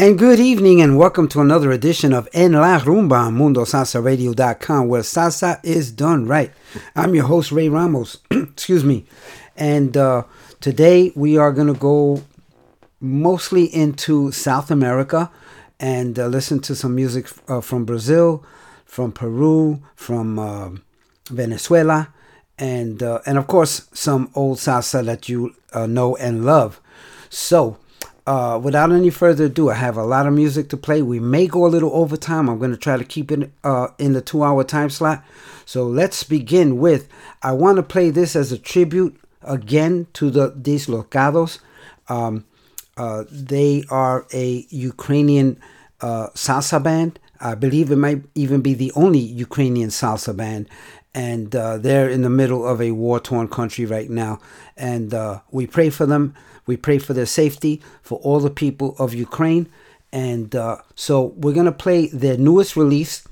And good evening, and welcome to another edition of En La Rumba on MundoSalsaRadio.com, where salsa is done right. I'm your host, Ray Ramos. Excuse me. And uh, today we are going to go mostly into South America and uh, listen to some music uh, from Brazil, from Peru, from uh, Venezuela, and uh, and of course some old salsa that you uh, know and love. So, uh, without any further ado, I have a lot of music to play. We may go a little overtime. I'm going to try to keep it uh, in the two-hour time slot. So let's begin with. I want to play this as a tribute again to the Dislocados. Um, uh, they are a Ukrainian uh, salsa band. I believe it might even be the only Ukrainian salsa band. And uh, they're in the middle of a war torn country right now. And uh, we pray for them. We pray for their safety, for all the people of Ukraine. And uh, so we're going to play their newest release.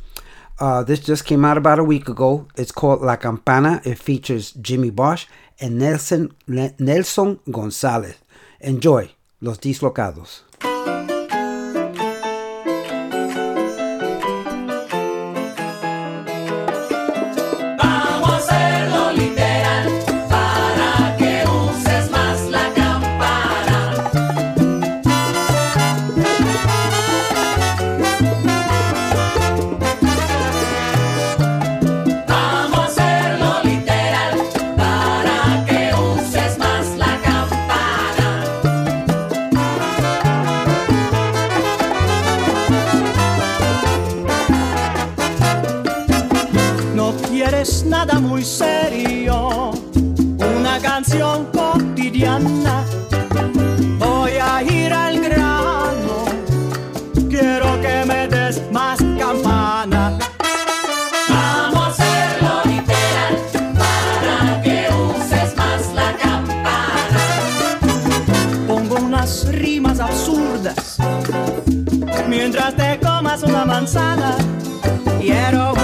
Uh, this just came out about a week ago. It's called La Campana. It features Jimmy Bosch and Nelson, Nelson Gonzalez. Enjoy. Los Dislocados. Cotidiana. Voy a ir al grano, quiero que me des más campana. Vamos a hacerlo literal para que uses más la campana. Pongo unas rimas absurdas mientras te comas una manzana. Quiero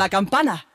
la campana.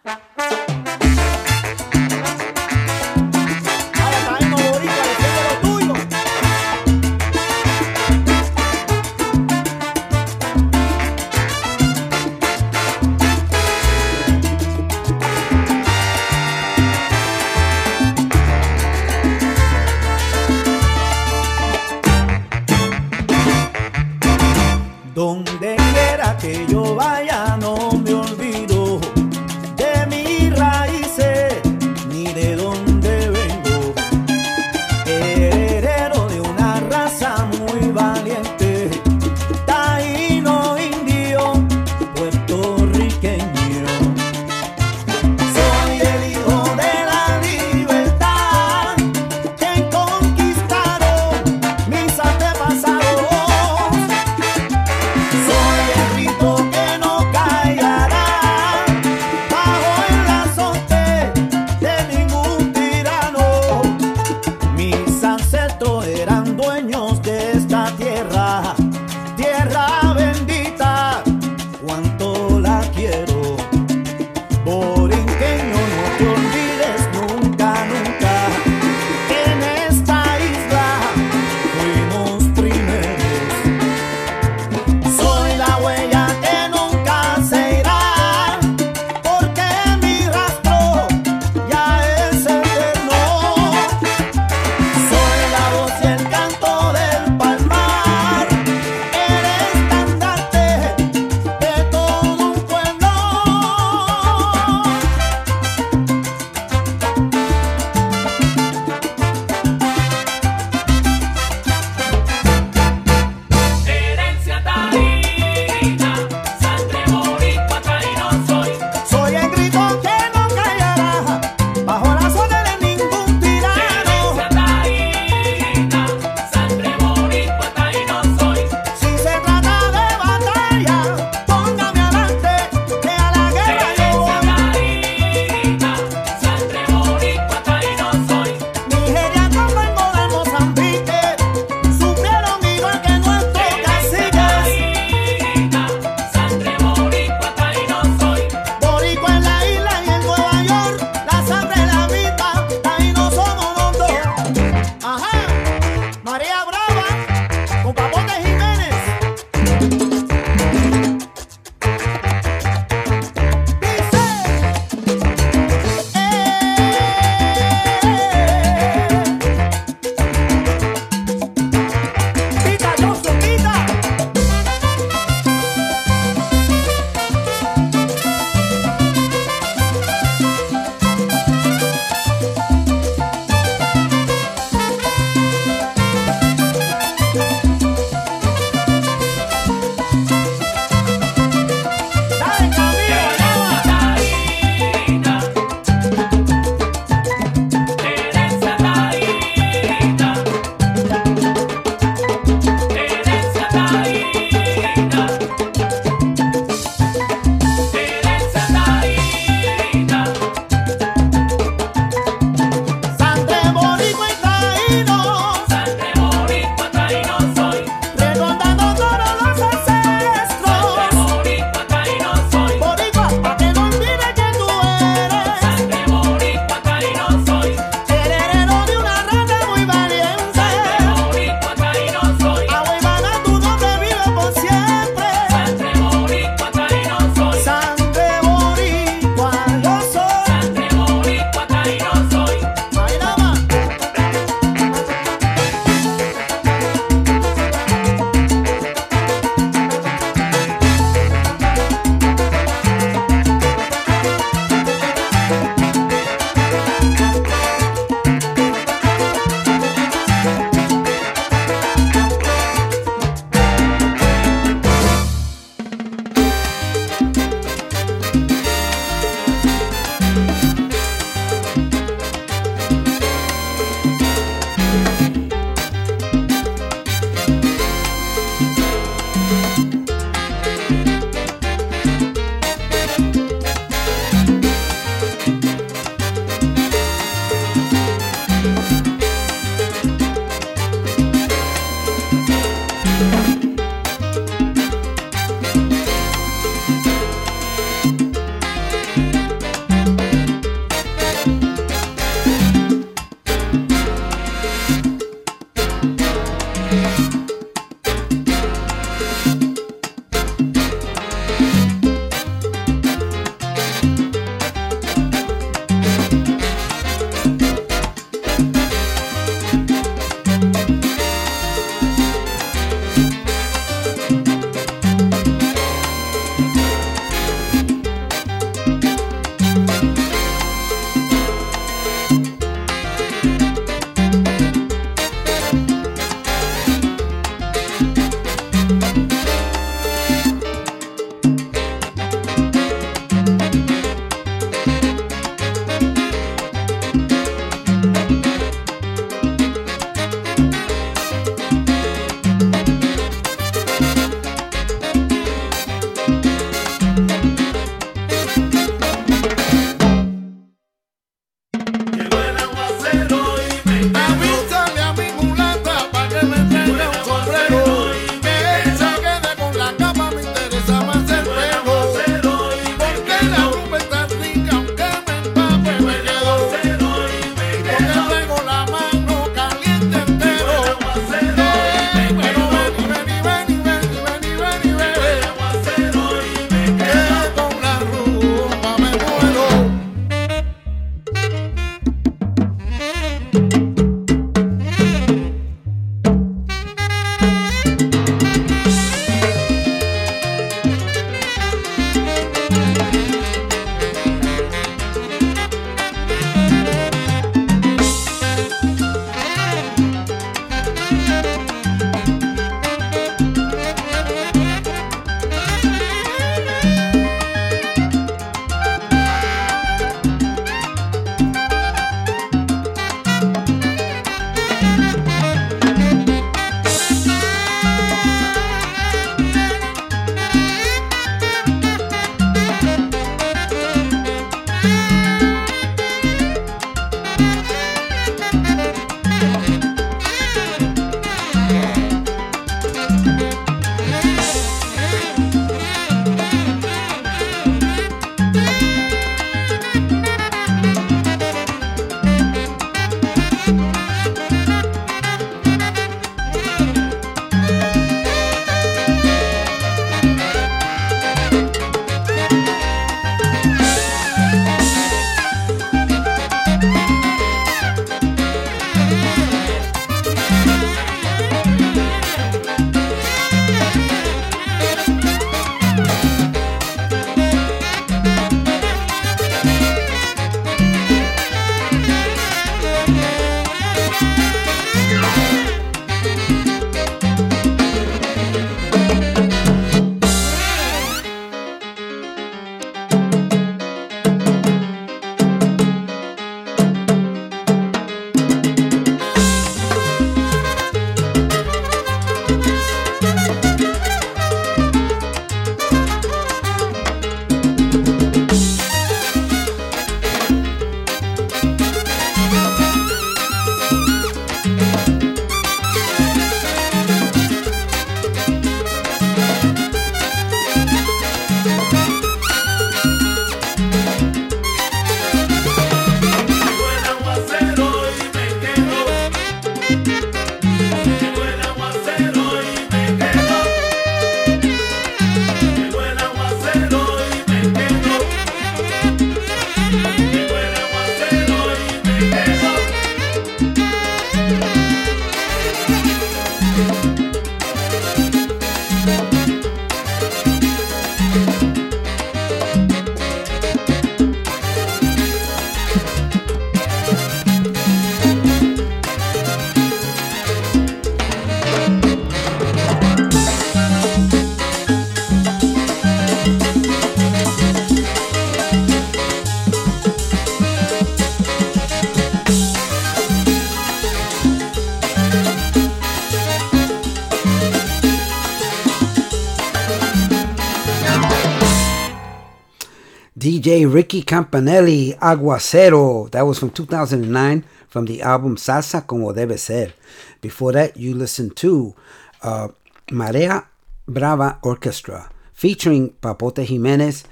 Campanelli, Aguacero. That was from 2009 from the album Salsa Como Debe Ser. Before that, you listened to uh, Marea Brava Orchestra featuring Papote Jimenez,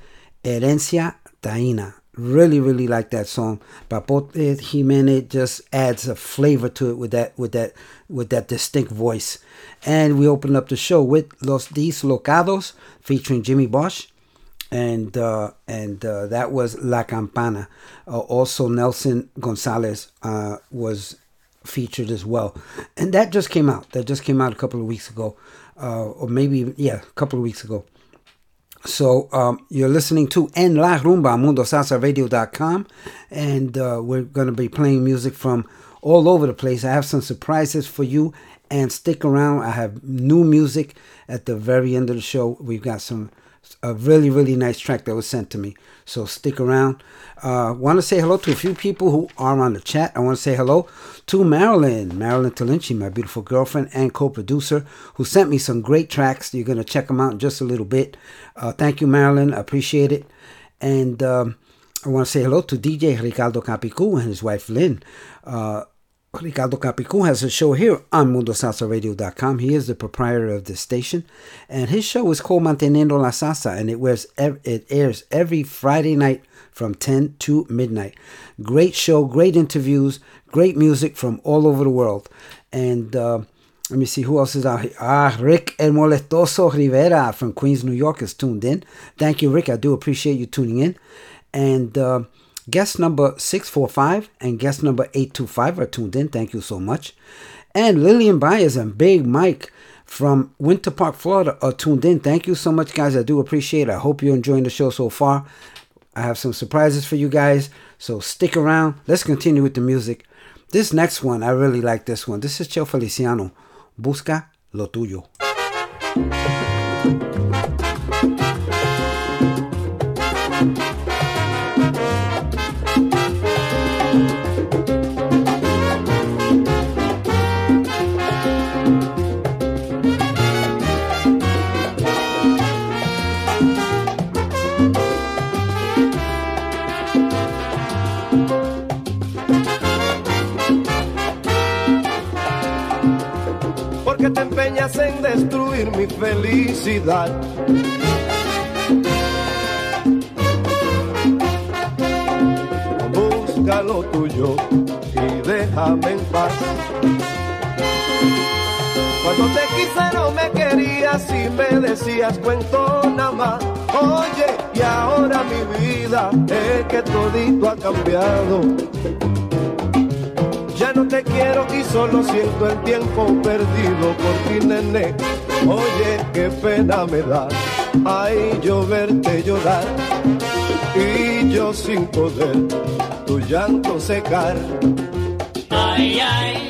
Herencia Taína. Really, really like that song. Papote Jimenez just adds a flavor to it with that, with that, with that distinct voice. And we opened up the show with Los Dislocados featuring Jimmy Bosch and uh, and uh, that was La Campana. Uh, also, Nelson Gonzalez uh, was featured as well, and that just came out. That just came out a couple of weeks ago, uh, or maybe yeah, a couple of weeks ago. So um, you're listening to En La Rumba, MundoSalsaRadio.com, and uh, we're going to be playing music from all over the place. I have some surprises for you, and stick around. I have new music at the very end of the show. We've got some a really really nice track that was sent to me. So stick around. Uh want to say hello to a few people who are on the chat. I want to say hello to marilyn marilyn talinchi my beautiful girlfriend and co-producer who sent me some great tracks. You're going to check them out in just a little bit. Uh, thank you marilyn. I appreciate it. And um, i want to say hello to dj ricardo capicu and his wife lynn. Uh, Ricardo Capicu has a show here on MundoSalsaRadio.com. He is the proprietor of the station, and his show is called Manteniendo la Salsa, and it wears it airs every Friday night from 10 to midnight. Great show, great interviews, great music from all over the world. And uh, let me see who else is out here. Ah, Rick El Molestoso Rivera from Queens, New York is tuned in. Thank you, Rick. I do appreciate you tuning in. And uh, Guest number 645 and guest number 825 are tuned in. Thank you so much. And Lillian Byers and Big Mike from Winter Park, Florida are tuned in. Thank you so much, guys. I do appreciate it. I hope you're enjoying the show so far. I have some surprises for you guys, so stick around. Let's continue with the music. This next one, I really like this one. This is Cheo Feliciano. Busca lo tuyo. Mi felicidad. Busca lo tuyo y déjame en paz. Cuando te quise no me querías y me decías cuento nada más. Oye, y ahora mi vida es que todito ha cambiado. Ya no te quiero y solo siento el tiempo perdido por ti, nene. Oye, qué pena me da, ay, yo verte llorar y yo sin poder tu llanto secar. Ay, ay,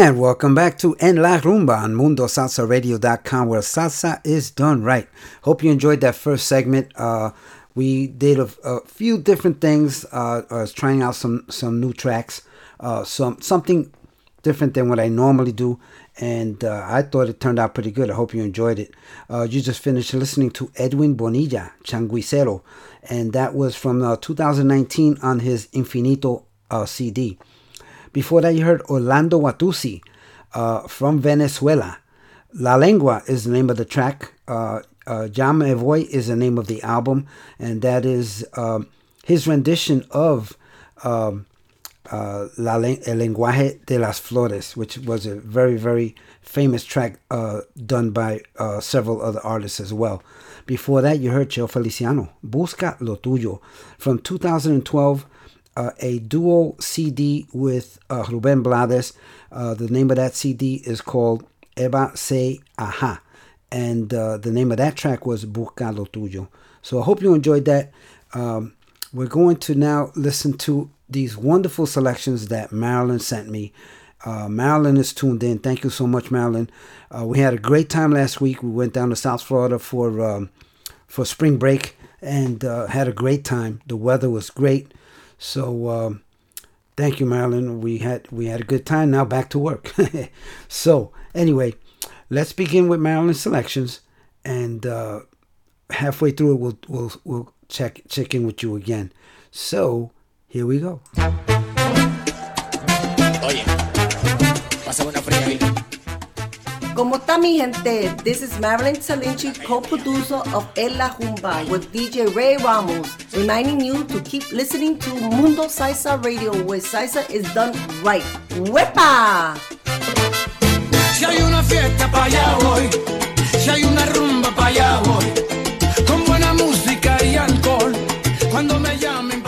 And welcome back to En La Rumba on MundoSalsaRadio.com where salsa is done right. Hope you enjoyed that first segment. Uh, we did a, a few different things. Uh, I was trying out some, some new tracks, uh, some something different than what I normally do. And uh, I thought it turned out pretty good. I hope you enjoyed it. Uh, you just finished listening to Edwin Bonilla, Changuicero. And that was from uh, 2019 on his Infinito uh, CD. Before that, you heard Orlando Watussi uh, from Venezuela. La Lengua is the name of the track. Uh, uh, Ya Me Voy is the name of the album, and that is um, his rendition of um, uh, La Len- El Lenguaje de las Flores, which was a very, very famous track uh, done by uh, several other artists as well. Before that, you heard Cheo Feliciano, Busca lo Tuyo, from 2012 uh, a duo CD with uh, Ruben Blades. Uh, the name of that CD is called Eba Say Ajá. And uh, the name of that track was Busca lo Tuyo. So I hope you enjoyed that. Um, we're going to now listen to these wonderful selections that Marilyn sent me. Uh, Marilyn is tuned in. Thank you so much, Marilyn. Uh, we had a great time last week. We went down to South Florida for um, for spring break and uh, had a great time. The weather was great. So um, thank you, Marilyn. We had we had a good time. Now back to work. so anyway, let's begin with Marilyn's selections, and uh, halfway through it, we'll we'll we'll check check in with you again. So here we go. ¿Cómo está mi gente? This is Marilyn Salinchi, co-producer of En La Rumba with DJ Ray Ramos, reminding you to keep listening to Mundo Salsa Radio, where salsa is done right. ¡Wepa! Si hay una fiesta allá voy, si hay una rumba allá voy, con buena música y alcohol, cuando me llamen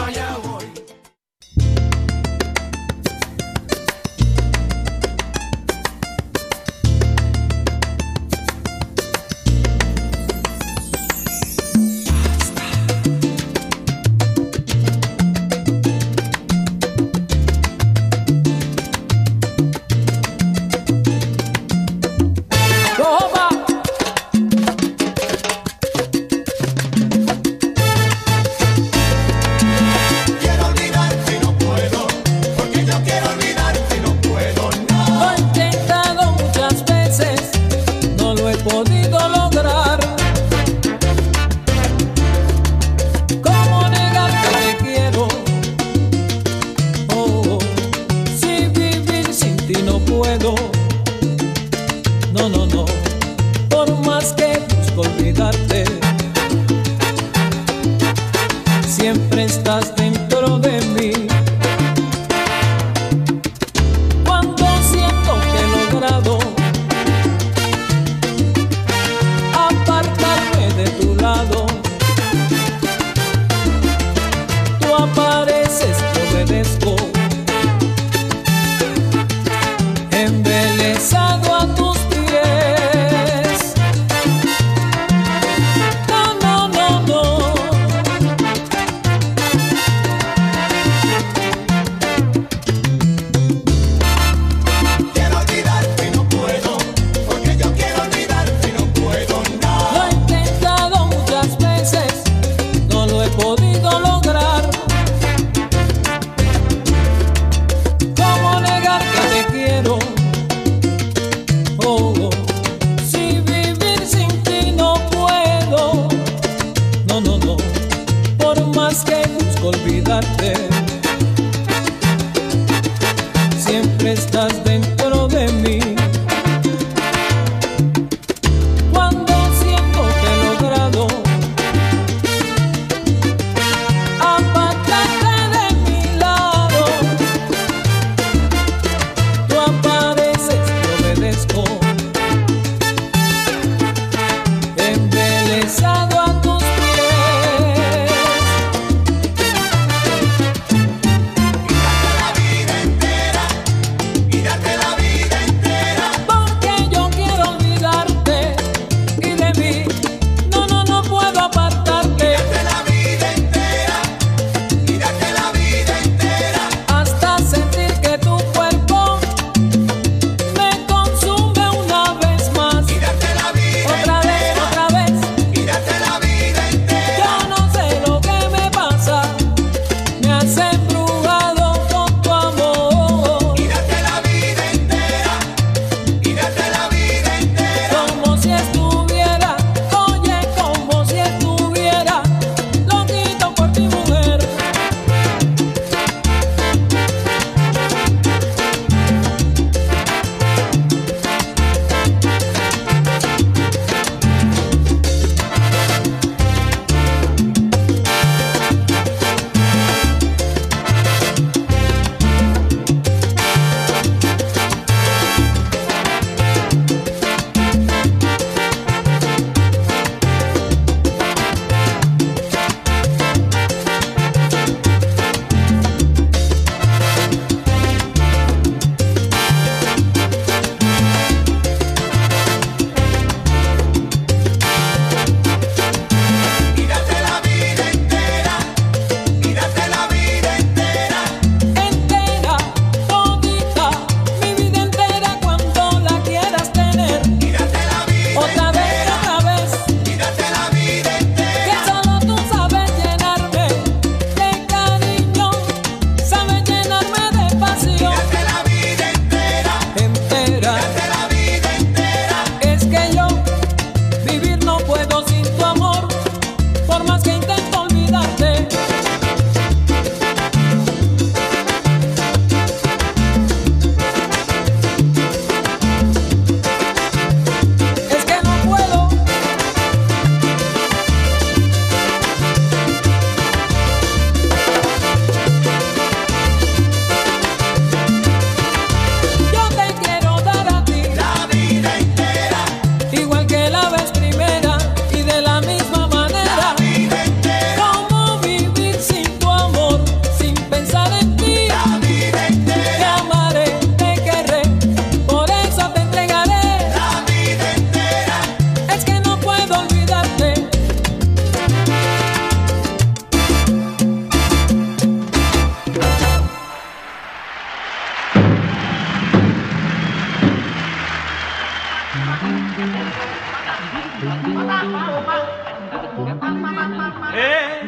Eh,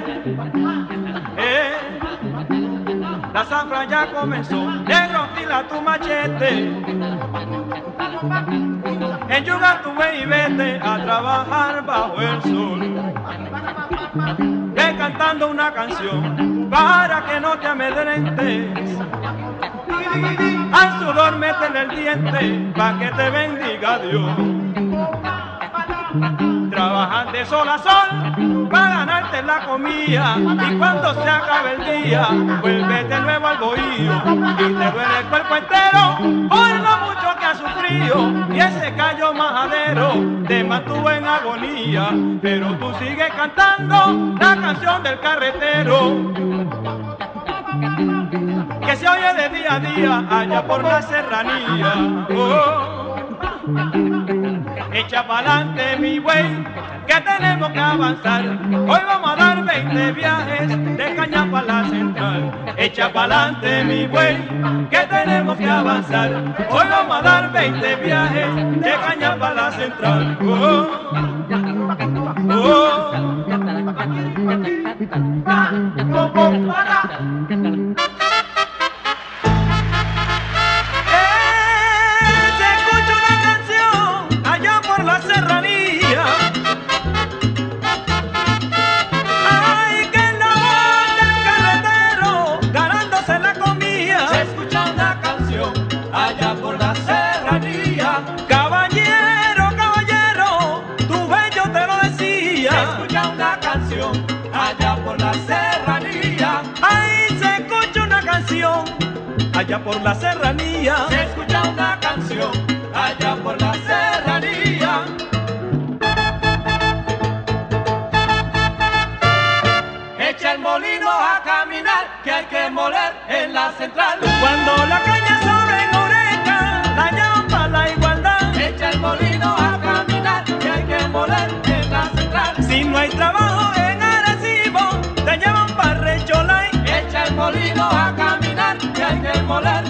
eh, la zafra ya comenzó, negro fila tu machete. Enjuga tu buey y vete a trabajar bajo el sol. Ve cantando una canción para que no te amedrentes. Al sudor métele el diente para que te bendiga Dios. Trabajas de sol a sol para ganarte la comida. Y cuando se acabe el día vuelves de nuevo al bohío. Y te duele el cuerpo entero por lo mucho que has sufrido. Y ese callo majadero te mantuvo en agonía. Pero tú sigues cantando la canción del carretero. Que se oye de día a día allá por la serranía. Oh. Echa pa'lante mi güey, que tenemos que avanzar. Hoy vamos a dar 20 viajes de caña para la central. Echa pa'lante mi güey, que tenemos que avanzar. Hoy vamos a dar 20 viajes de caña para la central. Oh, Eh, allá por la serranía. Se escucha una canción allá por la serranía. Echa el molino a caminar, que hay que moler en la central. Cuando la caña sobre en oreja, la llaman para la igualdad. Echa el molino a caminar, que hay que moler en la central. Si no hay trabajo en Arecibo, te llevan para Recholay. Echa el molino a caminar, moler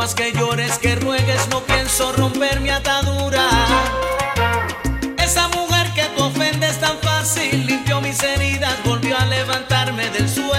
más que llores, que ruegues, no pienso romper mi atadura. Esa mujer que tú ofendes tan fácil limpió mis heridas, volvió a levantarme del suelo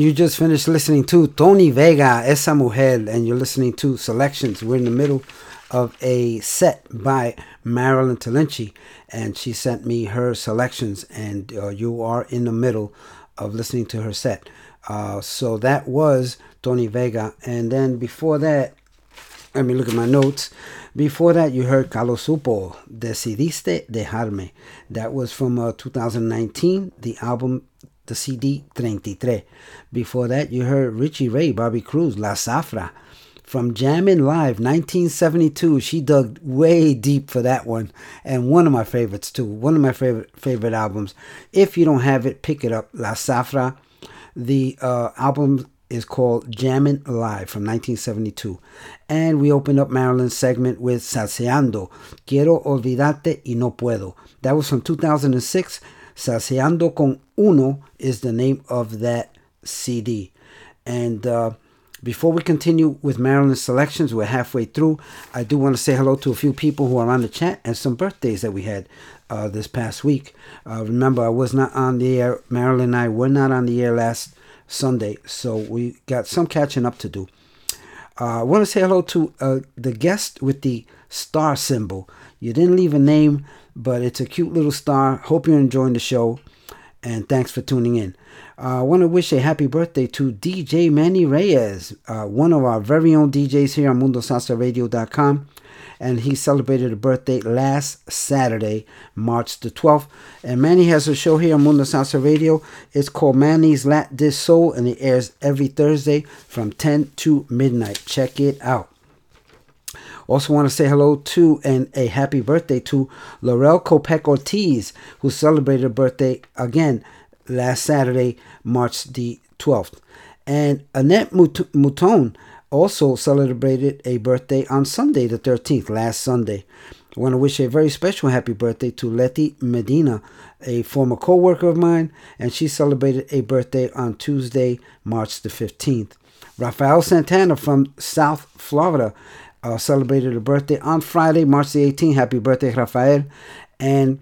And you just finished listening to Tony Vega, Esa Mujer, and you're listening to Selections. We're in the middle of a set by Marilyn Talinci, and she sent me her selections, and uh, you are in the middle of listening to her set. Uh, so that was Tony Vega, and then before that, let me look at my notes. Before that, you heard Carlos Supo, Decidiste Dejarme. That was from uh, 2019, the album, the CD 33. Before that, you heard Richie Ray, Bobby Cruz, La Zafra. From Jammin' Live, 1972. She dug way deep for that one. And one of my favorites, too. One of my favorite favorite albums. If you don't have it, pick it up. La Zafra. The uh, album is called Jammin' Live from 1972. And we opened up Marilyn's segment with Salseando, Quiero Olvidarte y No Puedo. That was from 2006. Salseando con Uno is the name of that CD. And uh, before we continue with Marilyn's selections, we're halfway through. I do want to say hello to a few people who are on the chat and some birthdays that we had. uh, this past week. Uh, remember, I was not on the air. Marilyn and I were not on the air last Sunday, so we got some catching up to do. Uh, I want to say hello to uh, the guest with the star symbol. You didn't leave a name, but it's a cute little star. Hope you're enjoying the show, and thanks for tuning in. Uh, I want to wish a happy birthday to DJ Manny Reyes, uh, one of our very own DJs here on MundoSalsaRadio.com. And he celebrated a birthday last Saturday, March the 12th. And Manny has a show here on Mundo Salsa Radio. It's called Manny's Lat Dis Soul, and it airs every Thursday from 10 to midnight. Check it out. Also, want to say hello to and a happy birthday to Laurel Copec Ortiz, who celebrated a birthday again last Saturday, March the 12th. And Annette Mut- Mouton also celebrated a birthday on Sunday, the 13th, last Sunday. I want to wish a very special happy birthday to Letty Medina, a former co worker of mine, and she celebrated a birthday on Tuesday, March the 15th. Rafael Santana from South Florida uh, celebrated a birthday on Friday, March the 18th. Happy birthday, Rafael. And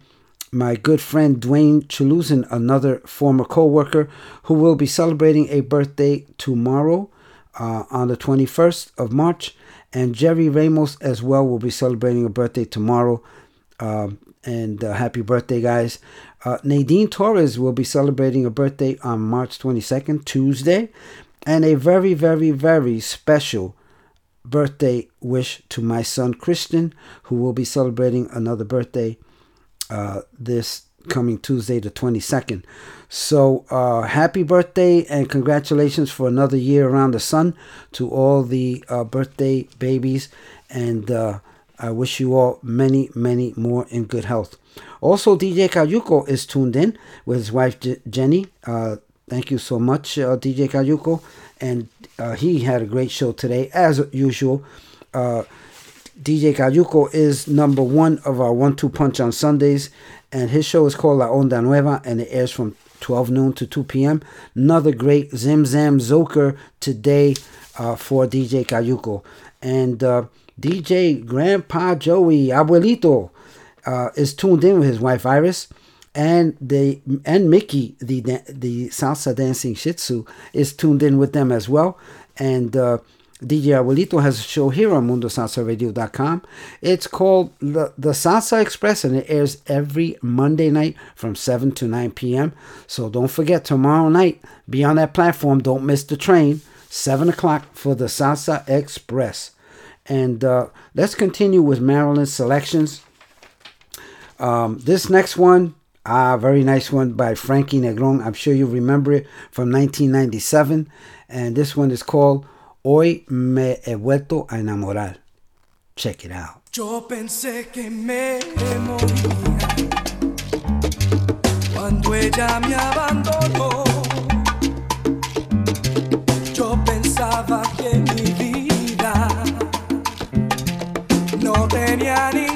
my good friend Dwayne Chaluzin, another former co worker, who will be celebrating a birthday tomorrow uh, on the 21st of March. And Jerry Ramos as well will be celebrating a birthday tomorrow. Um, and uh, happy birthday, guys. Uh, Nadine Torres will be celebrating a birthday on March 22nd, Tuesday. And a very, very, very special birthday wish to my son Christian, who will be celebrating another birthday uh, this coming Tuesday, the 22nd. So, uh, happy birthday and congratulations for another year around the sun to all the uh, birthday babies. And uh, I wish you all many, many more in good health. Also, DJ Kayuko is tuned in with his wife J- Jenny. Uh, thank you so much, uh, DJ Kayuko. And uh, he had a great show today, as usual. Uh, DJ Cayuco is number one of our one two punch on Sundays, and his show is called La Onda Nueva, and it airs from 12 noon to 2 p.m. Another great Zim Zam Zoker today uh, for DJ Cayuco. And uh, DJ Grandpa Joey Abuelito uh, is tuned in with his wife Iris. And they and Mickey, the the salsa dancing Shih Tzu, is tuned in with them as well. And uh, DJ Abuelito has a show here on MundoSalsaRadio.com. It's called the, the Salsa Express, and it airs every Monday night from 7 to 9 p.m. So don't forget, tomorrow night, be on that platform. Don't miss the train. 7 o'clock for the Salsa Express. And uh, let's continue with Marilyn's selections. Um, this next one, ah, very nice one by Frankie Negron. I'm sure you remember it from 1997. And this one is called Hoy me he vuelto a enamorar. Check it out. Yo pensé que me moría cuando ella me abandonó. Yo pensaba que mi vida no tenía ningún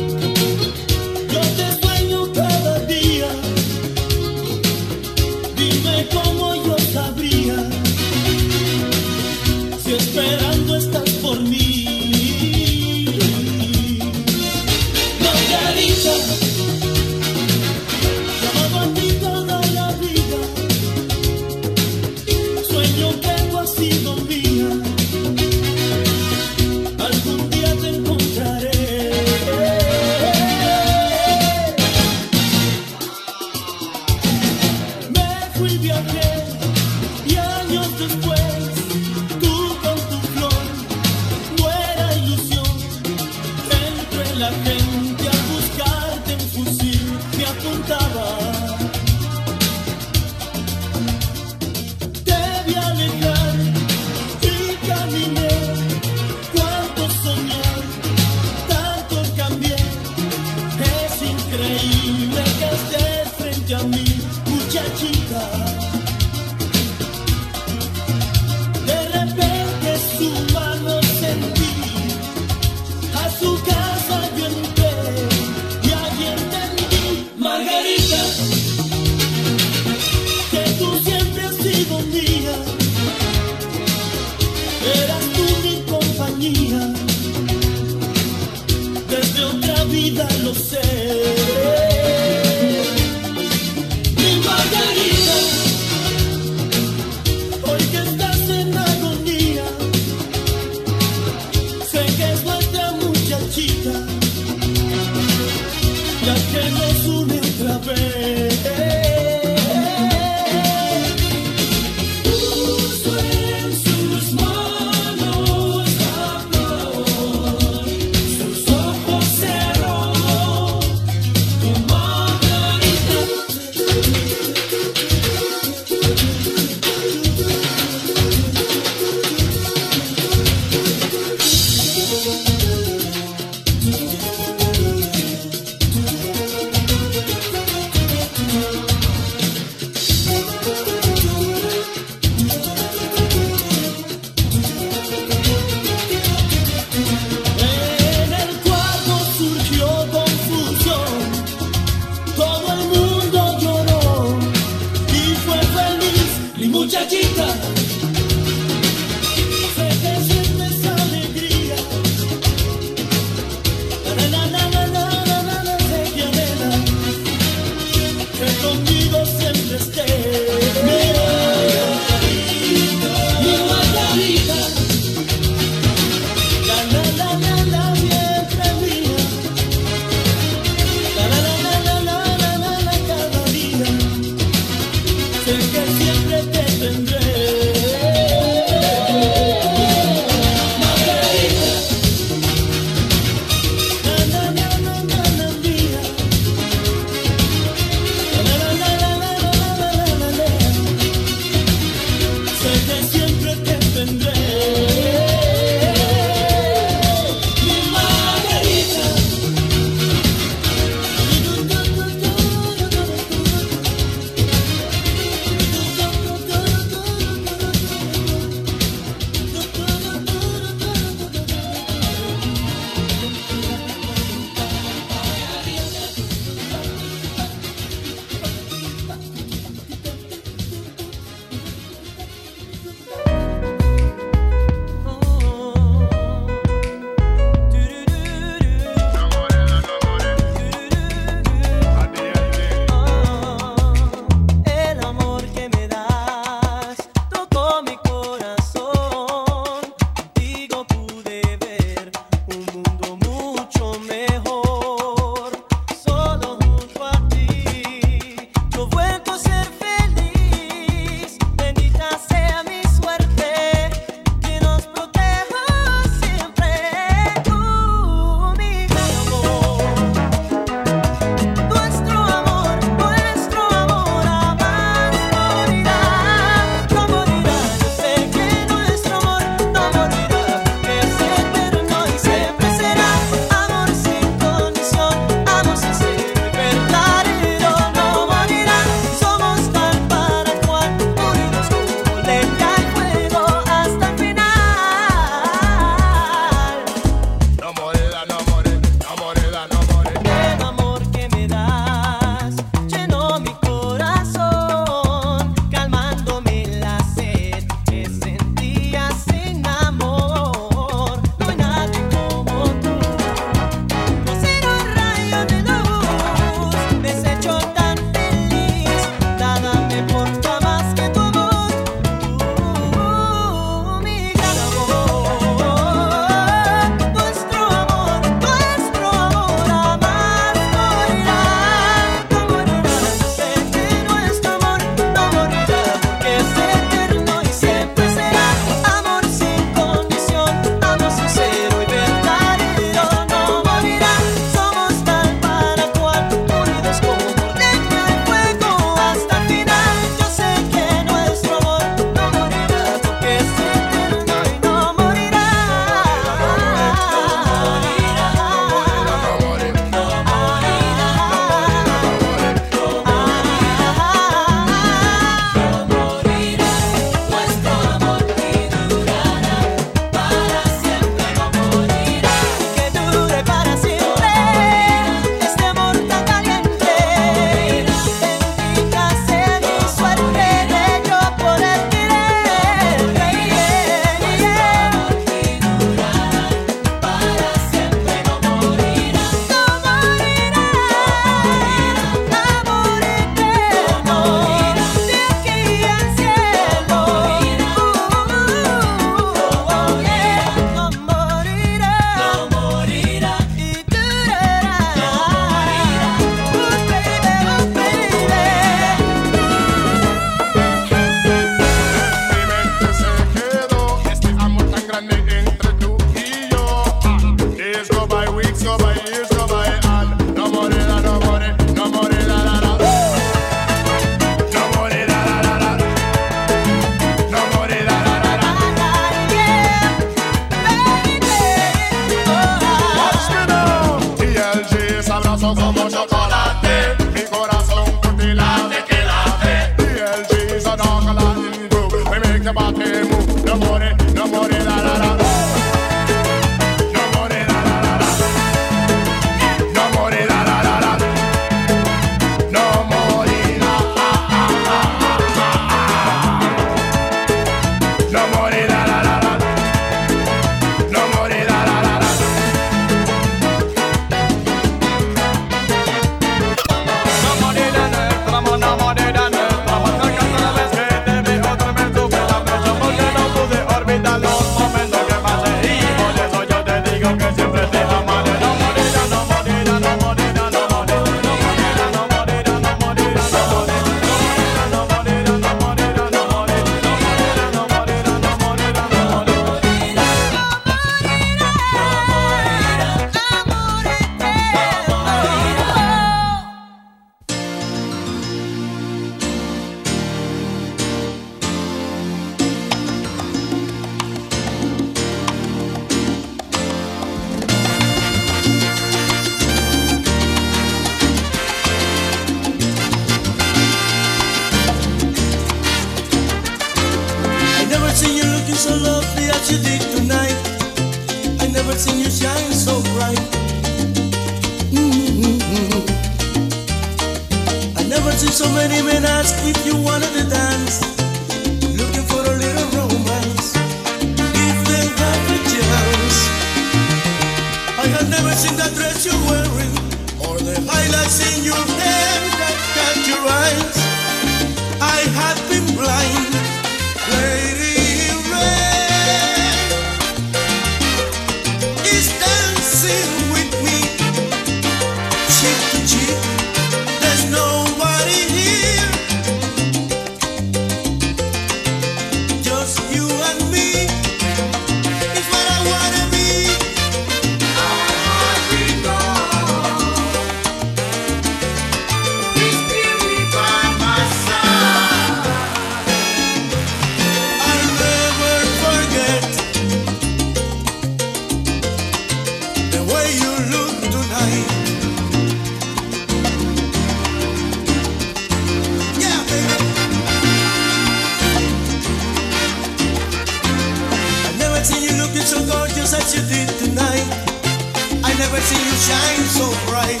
shine so bright.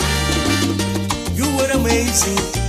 You were amazing.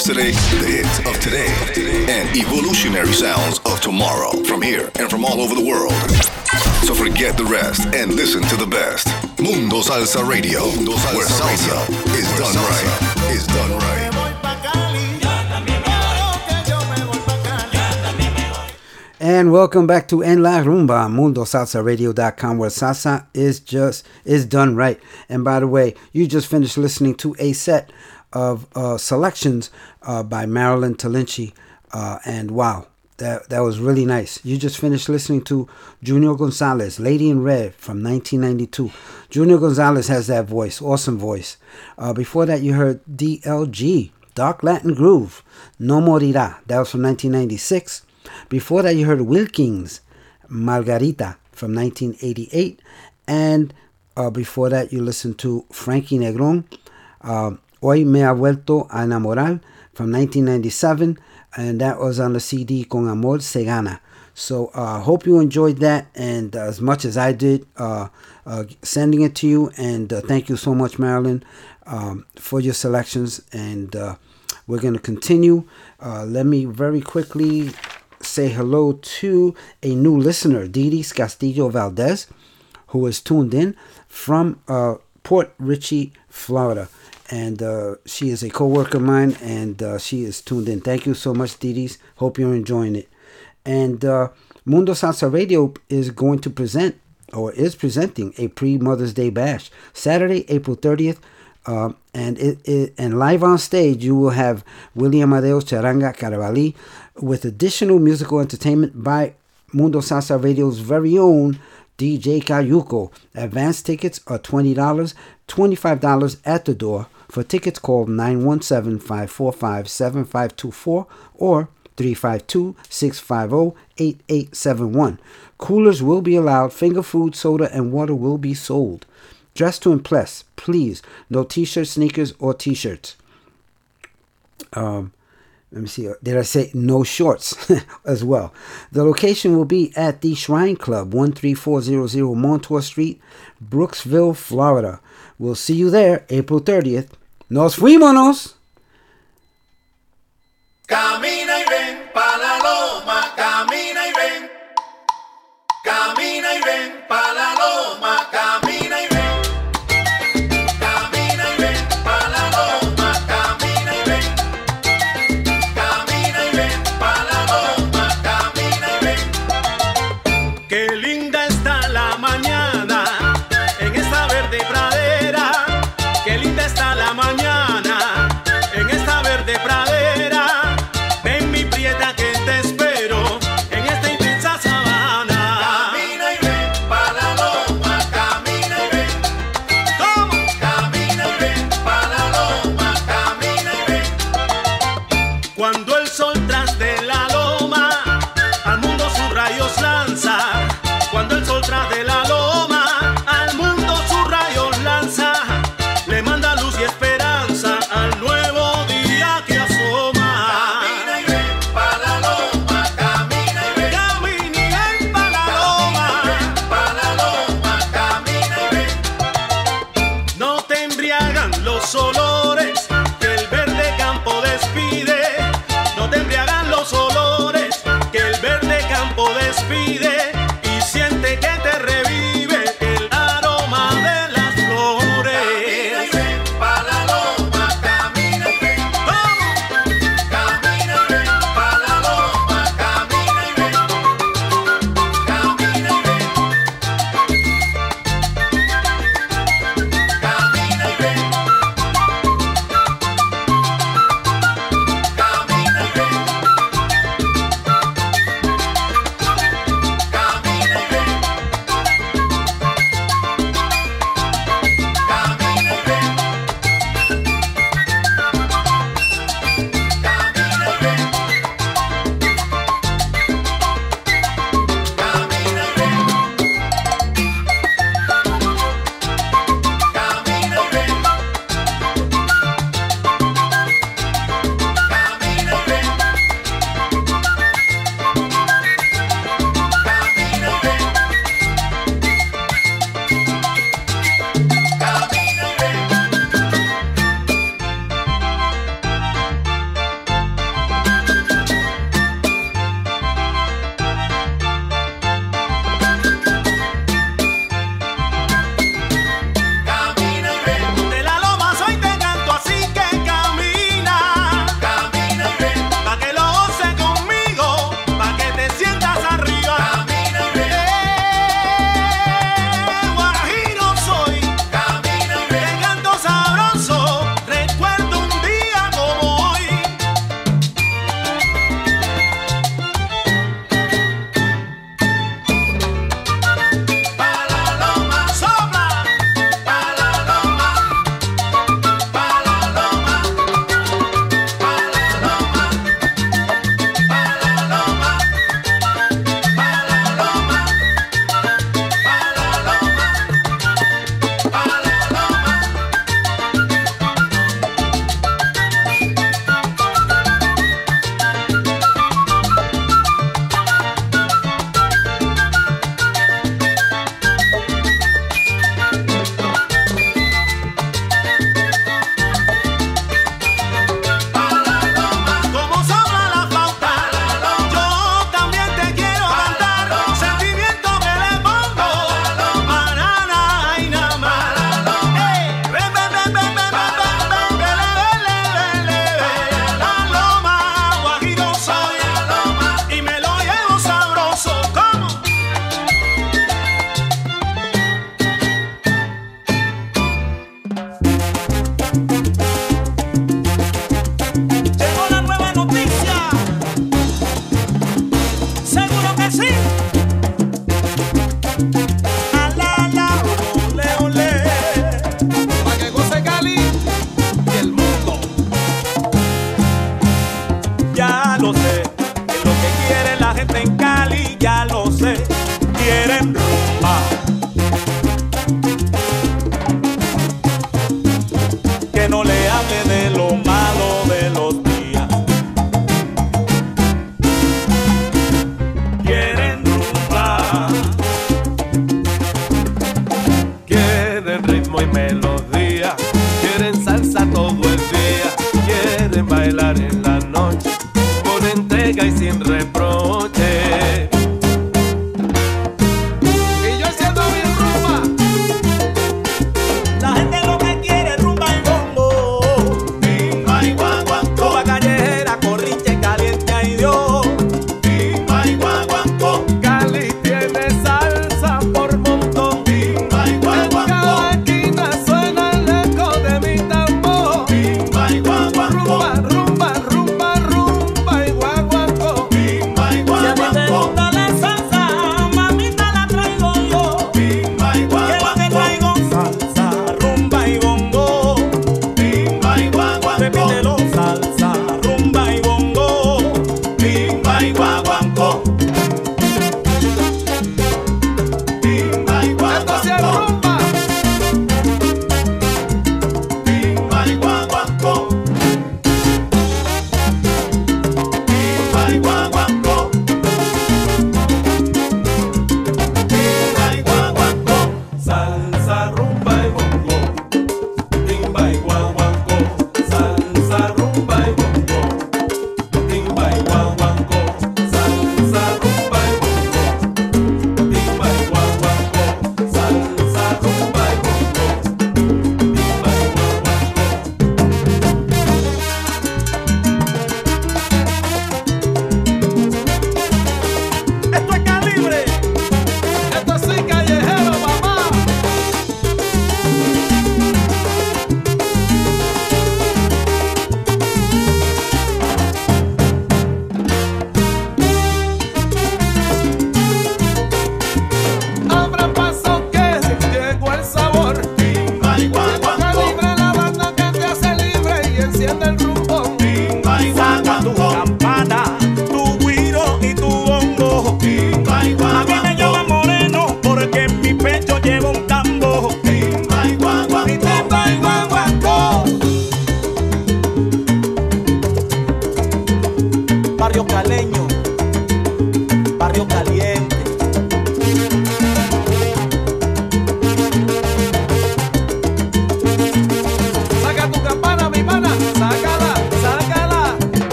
yesterday, the hits of today, and evolutionary sounds of tomorrow from here and from all over the world. So forget the rest and listen to the best. Mundo Salsa Radio, Mundo salsa where salsa radio is done salsa right. Is done right. And welcome back to En La Rumba, MundoSalsaRadio.com, where salsa is just is done right. And by the way, you just finished listening to a set of uh, selections uh, by Marilyn Talinci. Uh, and wow, that, that was really nice. You just finished listening to Junior Gonzalez, Lady in Red from 1992. Junior Gonzalez has that voice, awesome voice. Uh, before that, you heard DLG, Dark Latin Groove, No Morirá. That was from 1996. Before that, you heard Wilkins, Margarita from 1988. And uh, before that, you listened to Frankie Negron, uh, Hoy Me Ha Vuelto a Enamorar from 1997. And that was on the CD Con Amor Se Gana. So I uh, hope you enjoyed that, and uh, as much as I did, uh, uh sending it to you. And uh, thank you so much, Marilyn, um, for your selections. And uh, we're going to continue. let me very quickly say hello to a new listener, Didis Castillo Valdez, who is tuned in from Port Richey, Florida and uh, she is a co-worker of mine, and uh, she is tuned in. Thank you so much, Didis. Hope you're enjoying it. And uh, Mundo Salsa Radio is going to present, or is presenting, a pre-Mother's Day bash Saturday, April 30th. Uh, and it, it, and live on stage, you will have William Adeos Charanga Carabalí with additional musical entertainment by Mundo Salsa Radio's very own DJ Cayuco. Advance tickets are $20, $25 at the door. For tickets, call 917 545 7524 or 352 650 8871. Coolers will be allowed, finger food, soda, and water will be sold. Dress to impress, please. No t shirts, sneakers, or t shirts. Um, let me see. Did I say no shorts as well? The location will be at the Shrine Club, 13400 Montour Street, Brooksville, Florida. We'll see you there April 30th. ¡Nos fuímonos! Camina y ven pa' la loma, camina y ven. Camina y ven pa' la loma,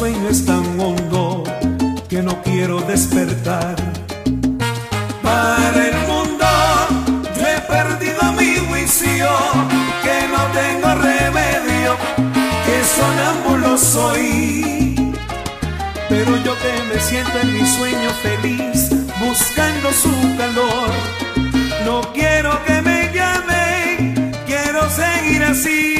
sueño es tan hondo que no quiero despertar. Para el mundo yo he perdido mi juicio, que no tengo remedio, que sonámbulo soy. Pero yo que me siento en mi sueño feliz, buscando su calor. No quiero que me llamen, quiero seguir así.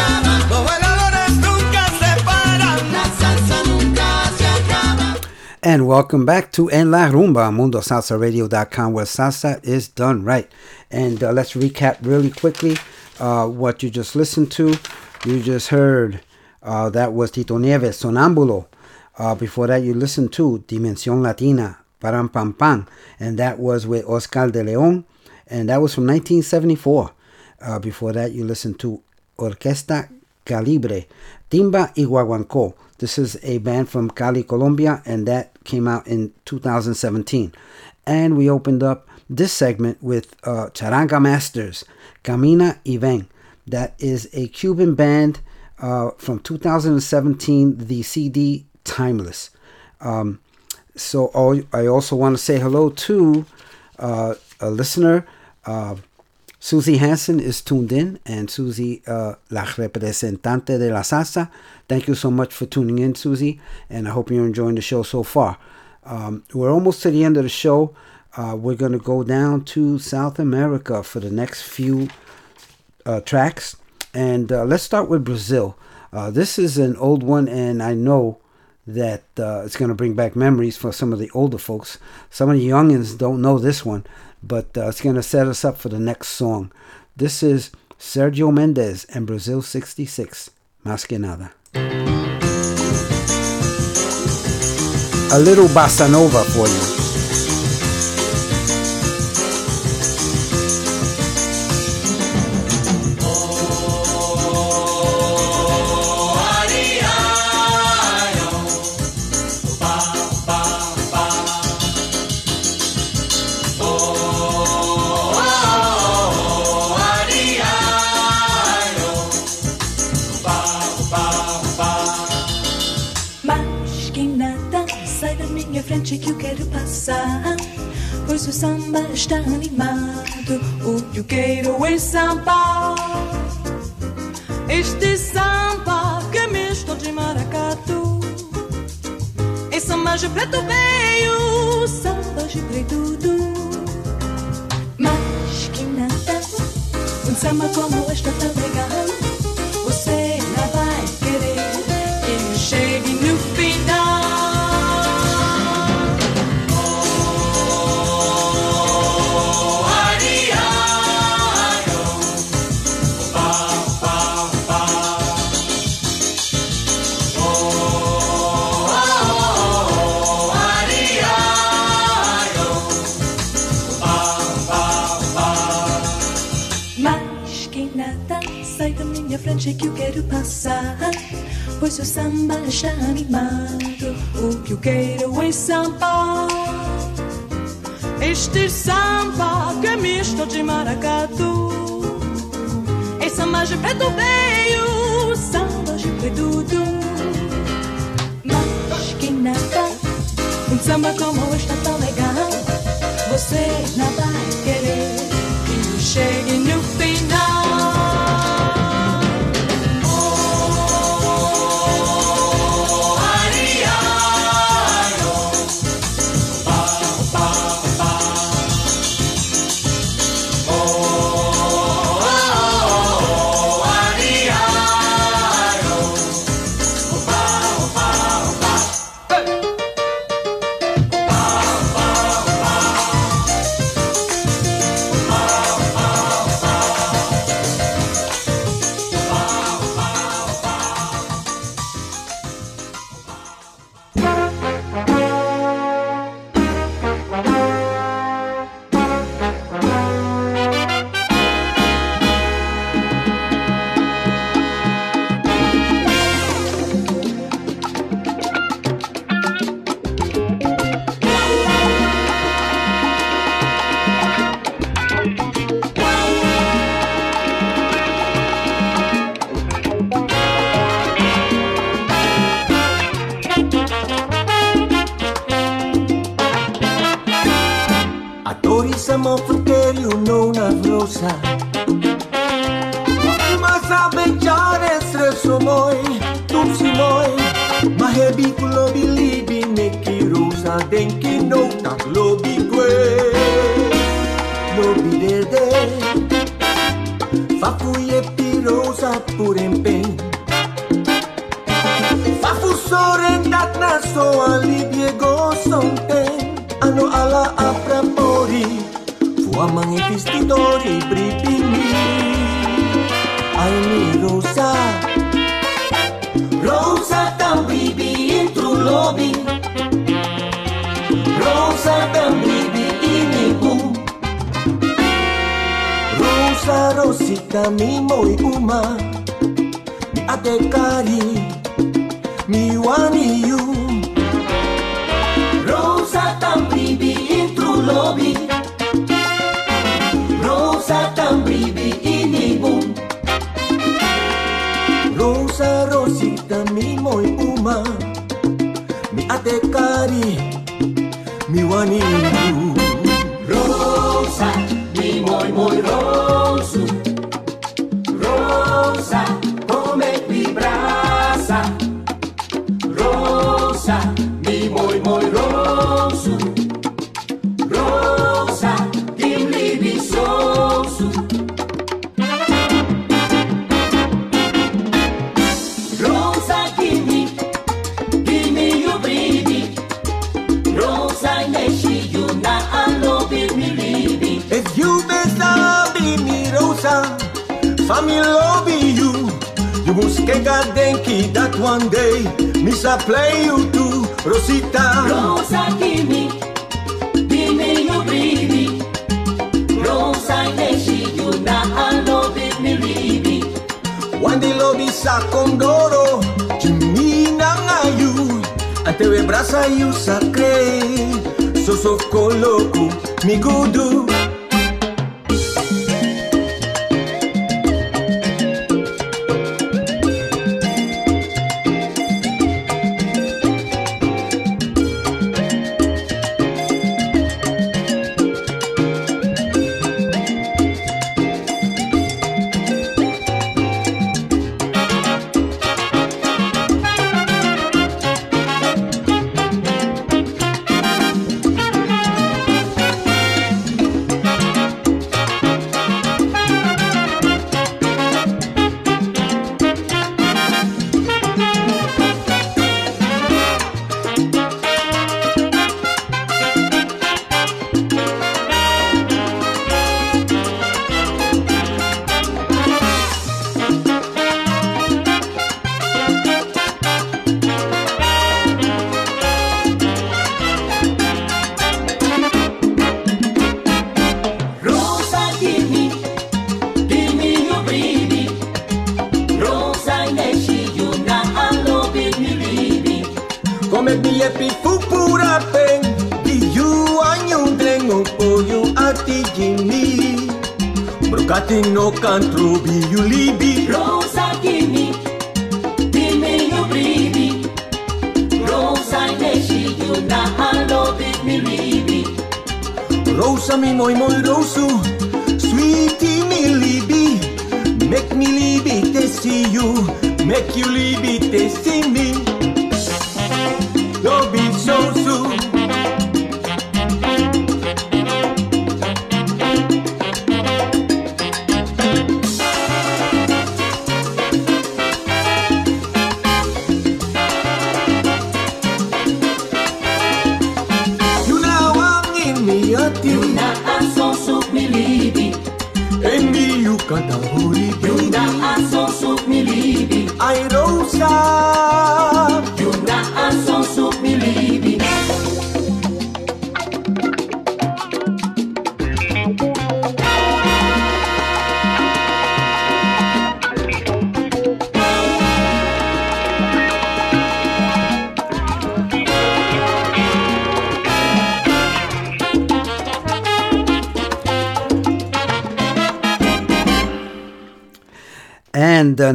And welcome back to En La Rumba, MundoSalsaRadio.com, where salsa is done right. And uh, let's recap really quickly uh, what you just listened to. You just heard uh, that was Tito Nieves, Sonambulo. Uh, before that, you listened to Dimensión Latina, Param Pam Pam, and that was with Oscar de Leon, and that was from 1974. Uh, before that, you listened to Orquesta Calibre, Timba y Guaguancó. This is a band from Cali, Colombia, and that came out in 2017. And we opened up this segment with uh, Charanga Masters, Camina y Ven. That is a Cuban band uh, from 2017, the CD Timeless. Um, so I also want to say hello to uh, a listener. Susie Hansen is tuned in, and Susie, uh, la representante de la salsa. Thank you so much for tuning in, Susie, and I hope you're enjoying the show so far. Um, we're almost to the end of the show. Uh, we're going to go down to South America for the next few uh, tracks, and uh, let's start with Brazil. Uh, this is an old one, and I know that uh, it's going to bring back memories for some of the older folks. Some of the youngins don't know this one, but uh, it's going to set us up for the next song. This is Sergio Mendes and Brazil 66, Más que nada. A little bossa nova for you. Pois o samba está animado, o que eu quero é samba. Este samba que é misto de maracatu. É samba de preto veio, samba de tudo. Mas que nada, um samba como este tão legal. Que eu quero passar. Pois o samba está animado, o que eu quero é samba. Este samba que é misto de maracatu. É samba de preto veio, samba de preto Mas que nada, um samba como este é tão legal. Você não vai querer que chegue no final.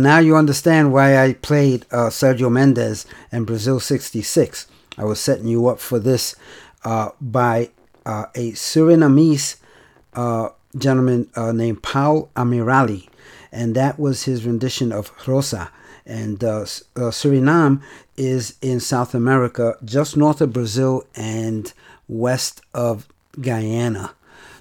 Now you understand why I played uh, Sergio Mendes and Brazil 66. I was setting you up for this uh, by uh, a Surinamese uh, gentleman uh, named Paul Amirali, and that was his rendition of Rosa. And uh, Suriname is in South America, just north of Brazil and west of Guyana.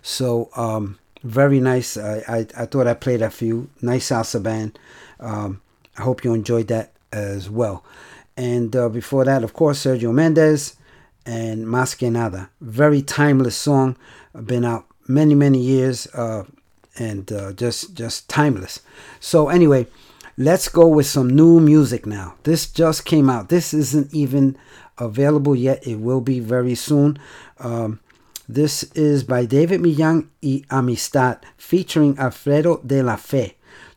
So um, very nice. I, I, I thought I played a few. Nice salsa band. Um, I hope you enjoyed that as well. And uh, before that, of course, Sergio Mendes and Más que Nada. Very timeless song. Been out many, many years uh, and uh, just, just timeless. So, anyway, let's go with some new music now. This just came out. This isn't even available yet. It will be very soon. Um, this is by David Millán y Amistad featuring Alfredo de la Fe.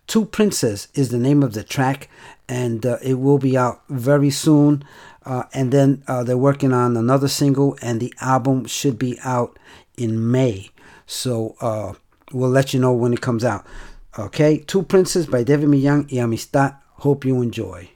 Two Princes is the name of the track, and uh, it will be out very soon. Uh, and then uh, they're working on another single, and the album should be out in May. So uh, we'll let you know when it comes out. Okay, Two Princes by David Millán y Amistad. Hope you enjoy.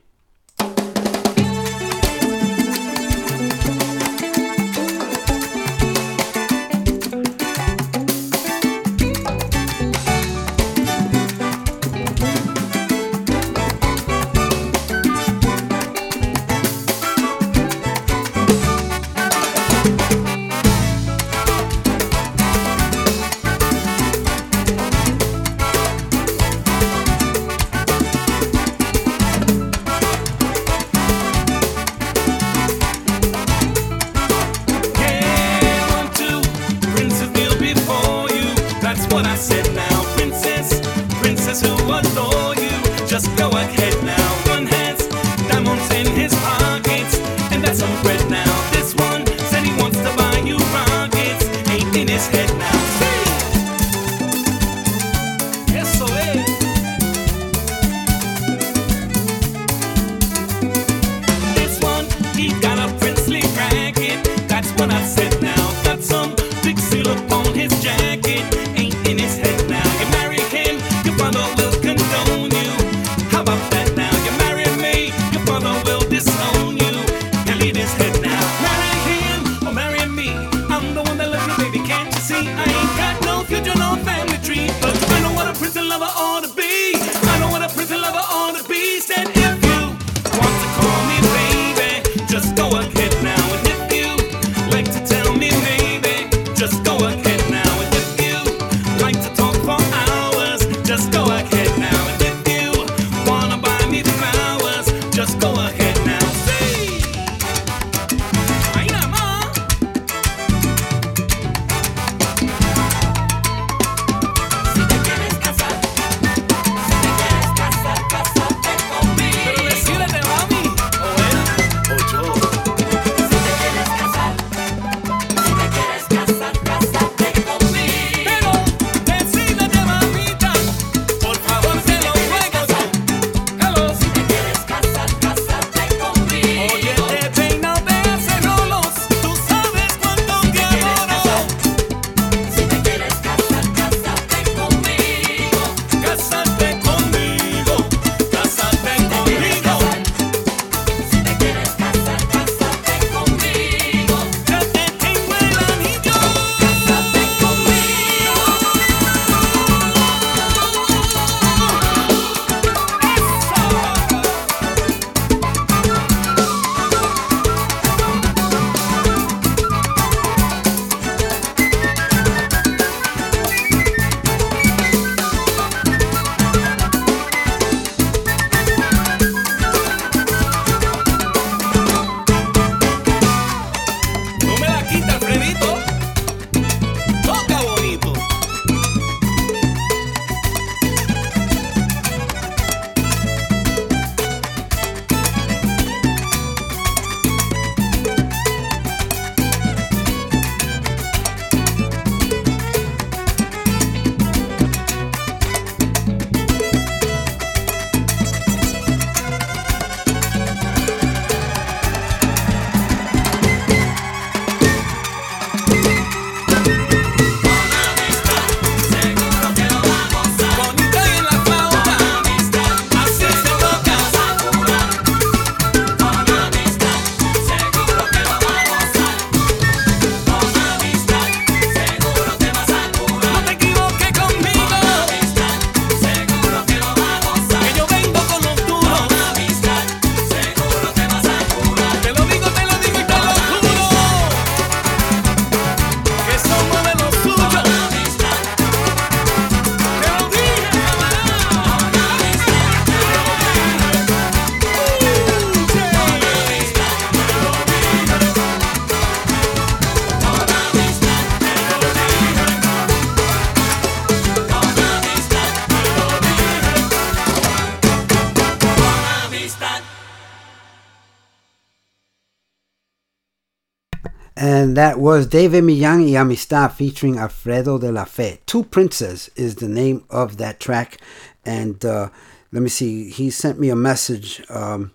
That was David Millán y Amistad featuring Alfredo de la Fe. Two Princes is the name of that track. And uh, let me see, he sent me a message. Um,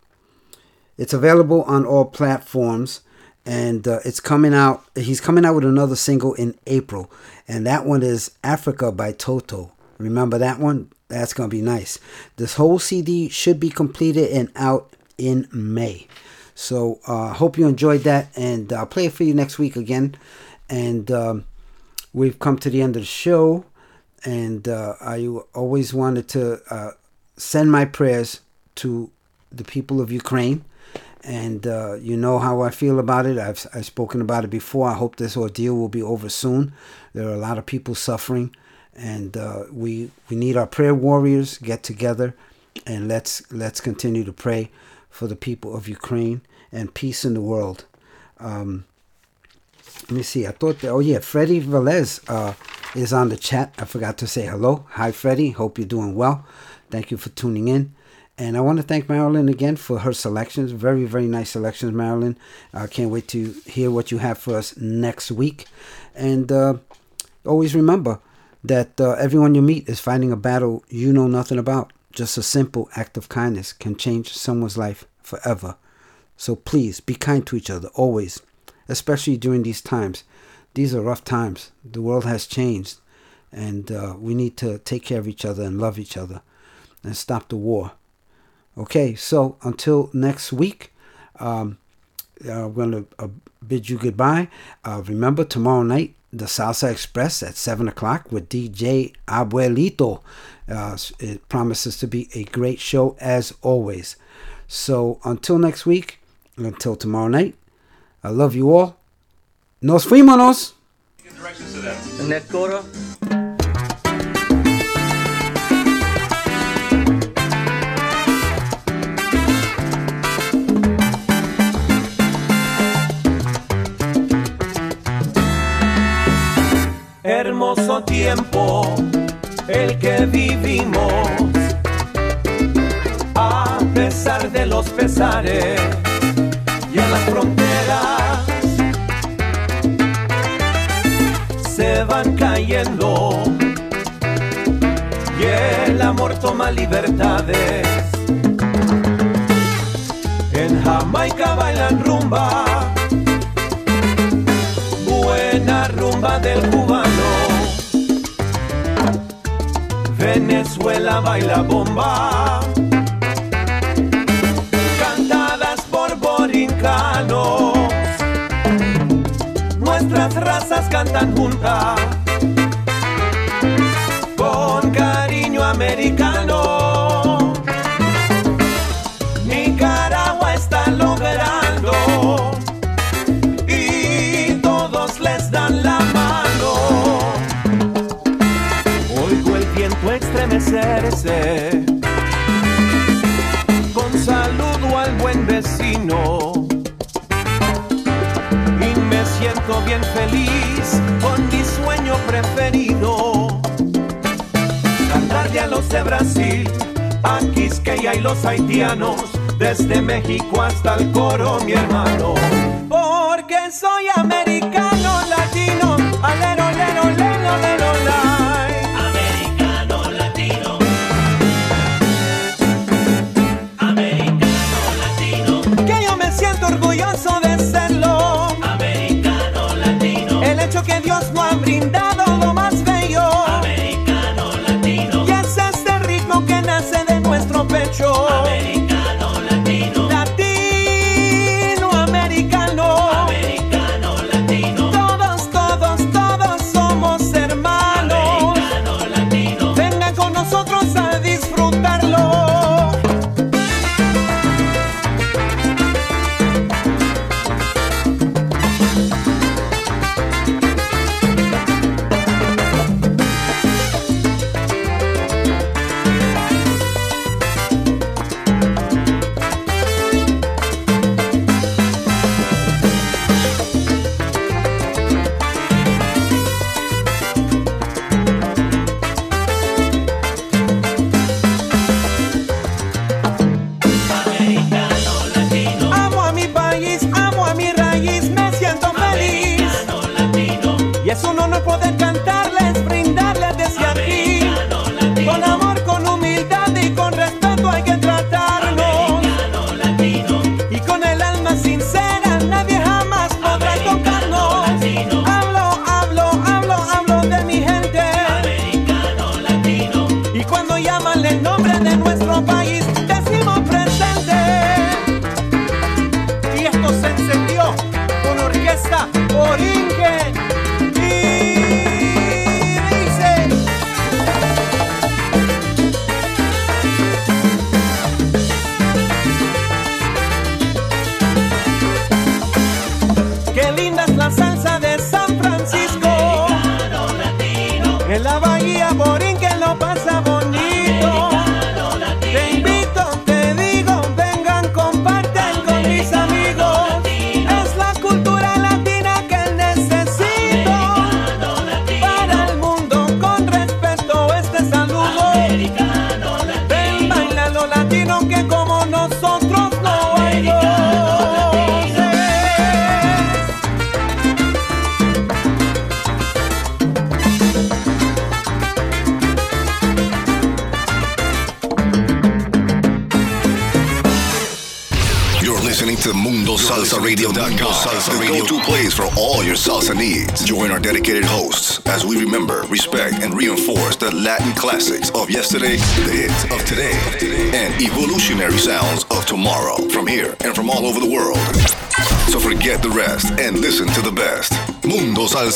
it's available on all platforms. And uh, it's coming out, he's coming out with another single in April. And that one is Africa by Toto. Remember that one? That's going to be nice. This whole CD should be completed and out in May. So I uh, hope you enjoyed that, and I'll play it for you next week again. And um, we've come to the end of the show, and uh, I always wanted to uh, send my prayers to the people of Ukraine. And uh, you know how I feel about it. I've, I've spoken about it before. I hope this ordeal will be over soon. There are a lot of people suffering, and uh, we we need our prayer warriors get together, and let's let's continue to pray for the people of Ukraine and peace in the world. Um, let me see. I thought that, oh yeah, Freddie Velez uh, is on the chat. I forgot to say hello. Hi, Freddie. Hope you're doing well. Thank you for tuning in. And I want to thank Marilyn again for her selections. Very, very nice selections, Marilyn. I uh, can't wait to hear what you have for us next week. And uh, always remember that uh, everyone you meet is fighting a battle you know nothing about. Just a simple act of kindness can change someone's life forever. So please be kind to each other always, especially during these times. These are rough times. The world has changed, and uh, we need to take care of each other and love each other and stop the war. Okay, so until next week, um, I'm going to uh, bid you goodbye. Uh, remember, tomorrow night, the Salsa Express at 7 o'clock with DJ Abuelito. Uh, it promises to be a great show as always. So until next week, until tomorrow night, I love you all. Nos fuimos. Net Cora. Hermoso tiempo el que vivimos, a pesar de los pesares y en las fronteras se van cayendo y el amor toma libertades. En Jamaica bailan rumba, buena rumba del cubano. Venezuela baila bomba. Cantadas por borincanos. Nuestras razas cantan juntas. Con saludo al buen vecino. Y me siento bien feliz con mi sueño preferido. Cantarle a los de Brasil a Quisqueya y los haitianos desde México hasta el coro mi hermano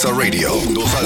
Salsa Radio, where